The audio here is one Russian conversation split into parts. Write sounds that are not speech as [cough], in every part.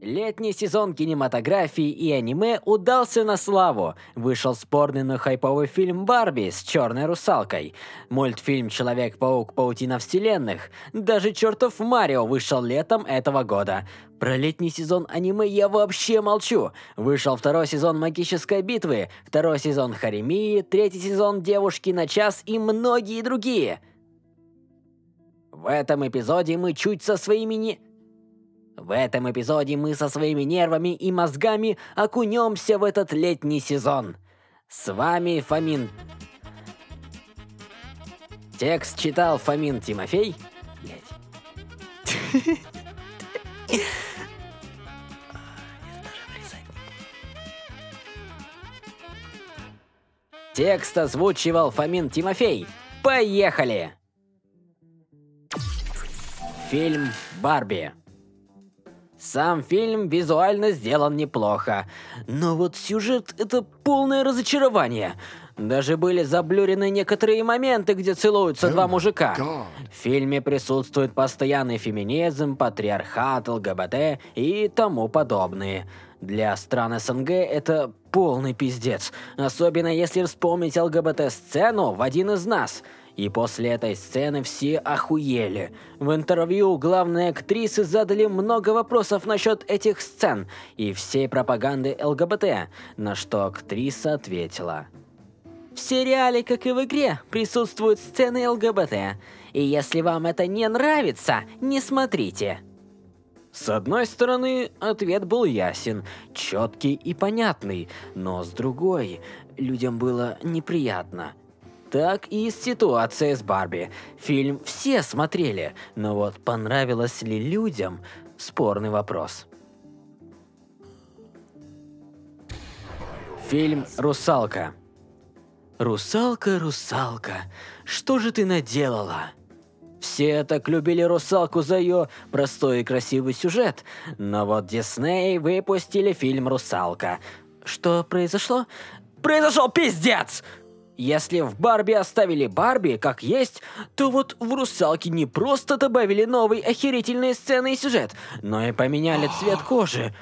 Летний сезон кинематографии и аниме удался на славу. Вышел спорный, но хайповый фильм «Барби» с черной русалкой. Мультфильм «Человек-паук. Паутина вселенных». Даже чертов Марио вышел летом этого года. Про летний сезон аниме я вообще молчу. Вышел второй сезон «Магической битвы», второй сезон «Харемии», третий сезон «Девушки на час» и многие другие. В этом эпизоде мы чуть со своими не... В этом эпизоде мы со своими нервами и мозгами окунемся в этот летний сезон. С вами Фомин. Текст читал Фомин Тимофей. Блять. Текст озвучивал Фомин Тимофей. Поехали! Фильм «Барби». Сам фильм визуально сделан неплохо, но вот сюжет — это полное разочарование. Даже были заблюрены некоторые моменты, где целуются два мужика. В фильме присутствует постоянный феминизм, патриархат, ЛГБТ и тому подобные. Для стран СНГ это полный пиздец, особенно если вспомнить ЛГБТ-сцену в «Один из нас», и после этой сцены все охуели. В интервью главные актрисы задали много вопросов насчет этих сцен и всей пропаганды ЛГБТ, на что актриса ответила. В сериале, как и в игре, присутствуют сцены ЛГБТ, и если вам это не нравится, не смотрите. С одной стороны, ответ был ясен, четкий и понятный, но с другой, людям было неприятно – так и ситуация с Барби. Фильм все смотрели, но вот понравилось ли людям – спорный вопрос. Фильм «Русалка». «Русалка, русалка, что же ты наделала?» Все так любили русалку за ее простой и красивый сюжет, но вот Дисней выпустили фильм «Русалка». Что произошло? Произошел пиздец! Если в Барби оставили Барби как есть, то вот в Русалке не просто добавили новые охерительные сцены и сюжет, но и поменяли [gasps] цвет кожи.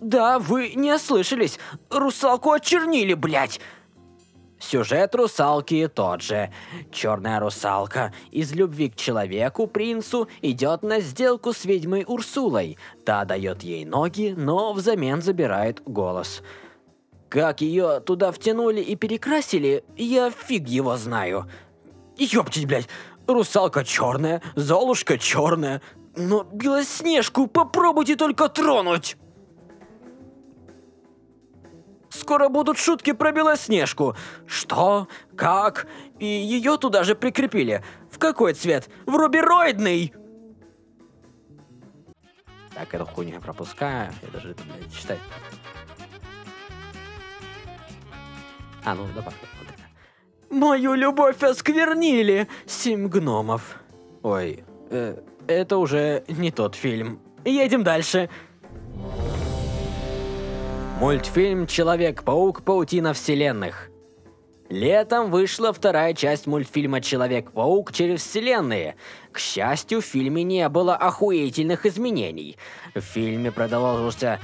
Да, вы не ослышались. Русалку очернили, блядь. Сюжет русалки тот же. Черная русалка из любви к человеку, принцу, идет на сделку с ведьмой Урсулой. Та дает ей ноги, но взамен забирает голос. Как ее туда втянули и перекрасили, я фиг его знаю. Ёптить, блядь, русалка черная, золушка черная, но Белоснежку попробуйте только тронуть! Скоро будут шутки про Белоснежку. Что? Как? И ее туда же прикрепили. В какой цвет? В рубероидный! Так, эту хуйню я пропускаю. Я даже это, блядь, читать А, ну давай. Мою любовь осквернили! Семь гномов. Ой, э, это уже не тот фильм. Едем дальше. Мультфильм «Человек-паук. Паутина вселенных». Летом вышла вторая часть мультфильма «Человек-паук через вселенные». К счастью, в фильме не было охуительных изменений. В фильме продолжился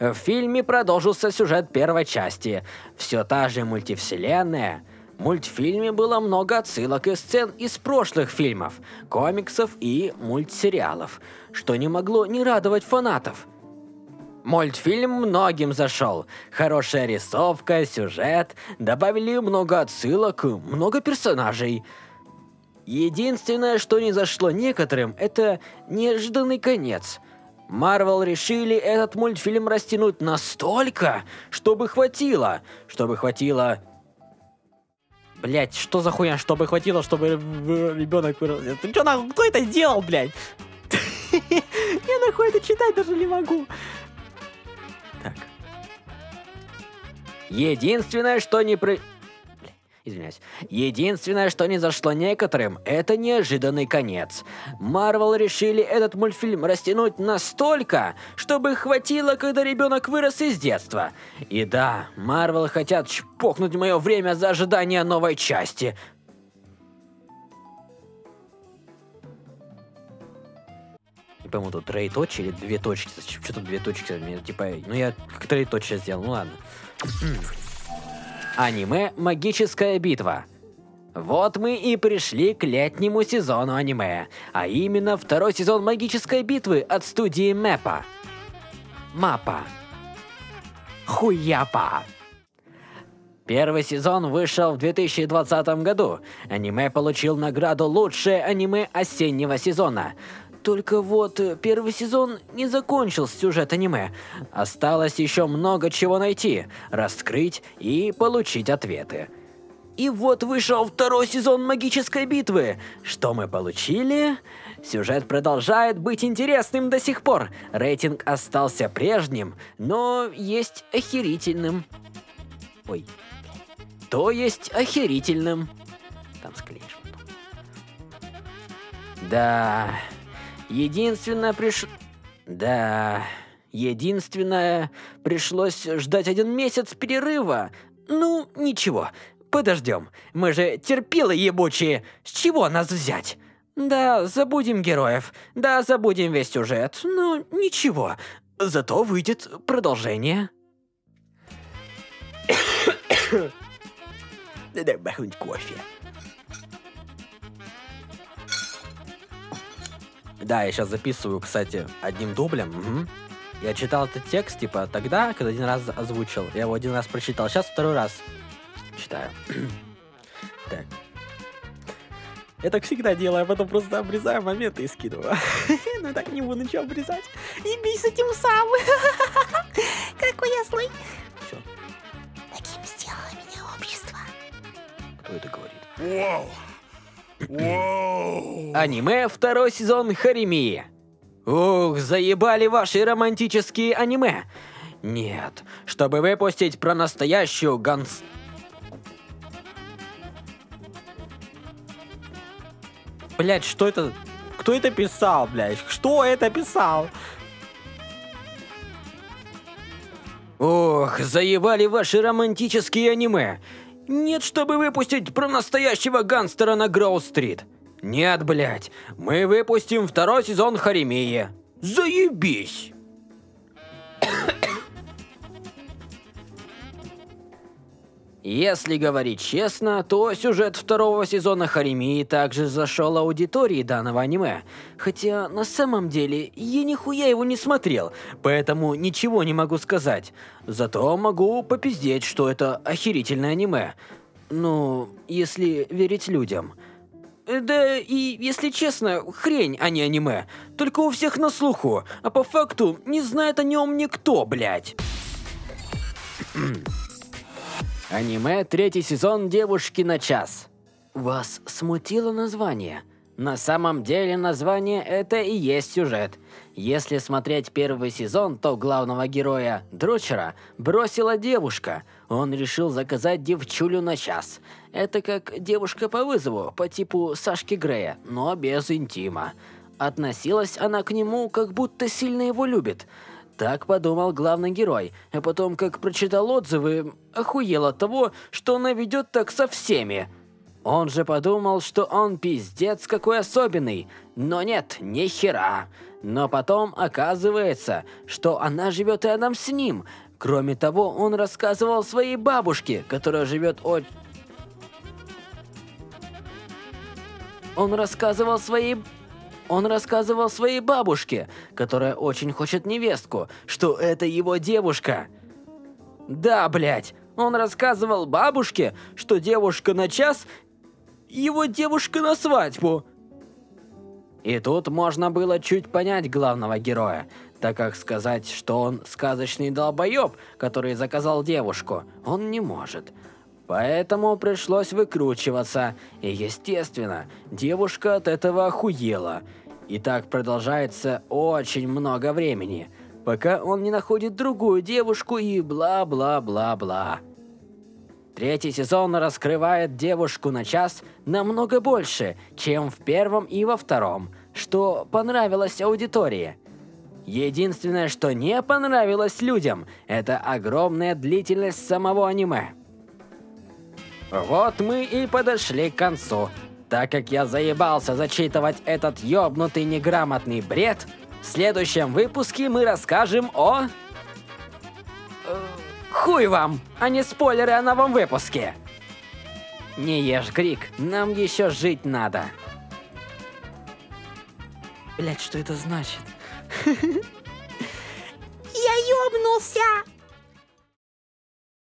В фильме продолжился сюжет первой части. Все та же мультивселенная. В мультфильме было много отсылок и сцен из прошлых фильмов, комиксов и мультсериалов, что не могло не радовать фанатов. Мультфильм многим зашел. Хорошая рисовка, сюжет, добавили много отсылок, много персонажей. Единственное, что не зашло некоторым, это неожиданный конец – Марвел решили этот мультфильм растянуть настолько, чтобы хватило, чтобы хватило... Блять, что за хуйня, чтобы хватило, чтобы ребенок вырос? Ты что нахуй, кто это сделал, блять? [laughs] Я нахуй это читать даже не могу. Так. Единственное, что не про извиняюсь. Единственное, что не зашло некоторым, это неожиданный конец. Марвел решили этот мультфильм растянуть настолько, чтобы хватило, когда ребенок вырос из детства. И да, Марвел хотят чпокнуть мое время за ожидание новой части. Не пойму, тут троеточие или две точки. Что тут две точки? Типа, ну я как троеточие сделал, ну ладно. Аниме «Магическая битва». Вот мы и пришли к летнему сезону аниме, а именно второй сезон «Магической битвы» от студии Мэпа. Мапа. Хуяпа. Первый сезон вышел в 2020 году. Аниме получил награду «Лучшее аниме осеннего сезона». Только вот э, первый сезон не закончил сюжет аниме. Осталось еще много чего найти, раскрыть и получить ответы. И вот вышел второй сезон магической битвы. Что мы получили? Сюжет продолжает быть интересным до сих пор. Рейтинг остался прежним, но есть охерительным. Ой. То есть охерительным. Там склеишь. Да. Единственное приш... Да. Единственное, пришлось ждать один месяц перерыва. Ну, ничего, подождем. Мы же терпилы ебучие. С чего нас взять? Да, забудем героев. Да, забудем весь сюжет. Ну, ничего. Зато выйдет продолжение. [coughs] Дай бахнуть кофе. Да, я сейчас записываю, кстати, одним дублем. Угу. Я читал этот текст, типа, тогда, когда один раз озвучил. Я его один раз прочитал, сейчас второй раз читаю. [clears throat] так. Я так всегда делаю, а потом просто обрезаю моменты и скидываю. [laughs] ну так не буду ничего обрезать. И бей с этим сам. [laughs] Какой я злой. Все. Таким сделало меня общество. Кто это говорит? Вау! Аниме второй сезон Харимии. Ух, заебали ваши романтические аниме. Нет, чтобы выпустить про настоящую ганс... Блять, что это? Кто это писал, блядь? Что это писал? Ох, заебали ваши романтические аниме. Нет, чтобы выпустить про настоящего гангстера на Гроу-стрит. Нет, блядь, мы выпустим второй сезон Харемии. Заебись! Если говорить честно, то сюжет второго сезона Харемии также зашел аудитории данного аниме. Хотя на самом деле я нихуя его не смотрел, поэтому ничего не могу сказать. Зато могу попиздеть, что это охерительное аниме. Ну, если верить людям. Да и, если честно, хрень, а не аниме. Только у всех на слуху, а по факту не знает о нем никто, блядь. Аниме третий сезон «Девушки на час». Вас смутило название? На самом деле название это и есть сюжет. Если смотреть первый сезон, то главного героя, Дрочера, бросила девушка. Он решил заказать девчулю на час. Это как девушка по вызову, по типу Сашки Грея, но без интима. Относилась она к нему, как будто сильно его любит – так подумал главный герой, а потом, как прочитал отзывы, охуел от того, что она ведет так со всеми. Он же подумал, что он пиздец какой особенный, но нет, ни хера. Но потом оказывается, что она живет рядом с ним. Кроме того, он рассказывал своей бабушке, которая живет от... Он рассказывал своей он рассказывал своей бабушке, которая очень хочет невестку, что это его девушка. Да, блядь, он рассказывал бабушке, что девушка на час – его девушка на свадьбу. И тут можно было чуть понять главного героя, так как сказать, что он сказочный долбоеб, который заказал девушку, он не может – Поэтому пришлось выкручиваться, и естественно, девушка от этого охуела. И так продолжается очень много времени, пока он не находит другую девушку и бла-бла-бла-бла. Третий сезон раскрывает девушку на час намного больше, чем в первом и во втором, что понравилось аудитории. Единственное, что не понравилось людям, это огромная длительность самого аниме. Вот мы и подошли к концу. Так как я заебался зачитывать этот ёбнутый неграмотный бред, В следующем выпуске мы расскажем о... Хуй вам, а не спойлеры о новом выпуске. Не ешь, Крик, нам еще жить надо. Блять, что это значит? [laughs] Я ёбнулся!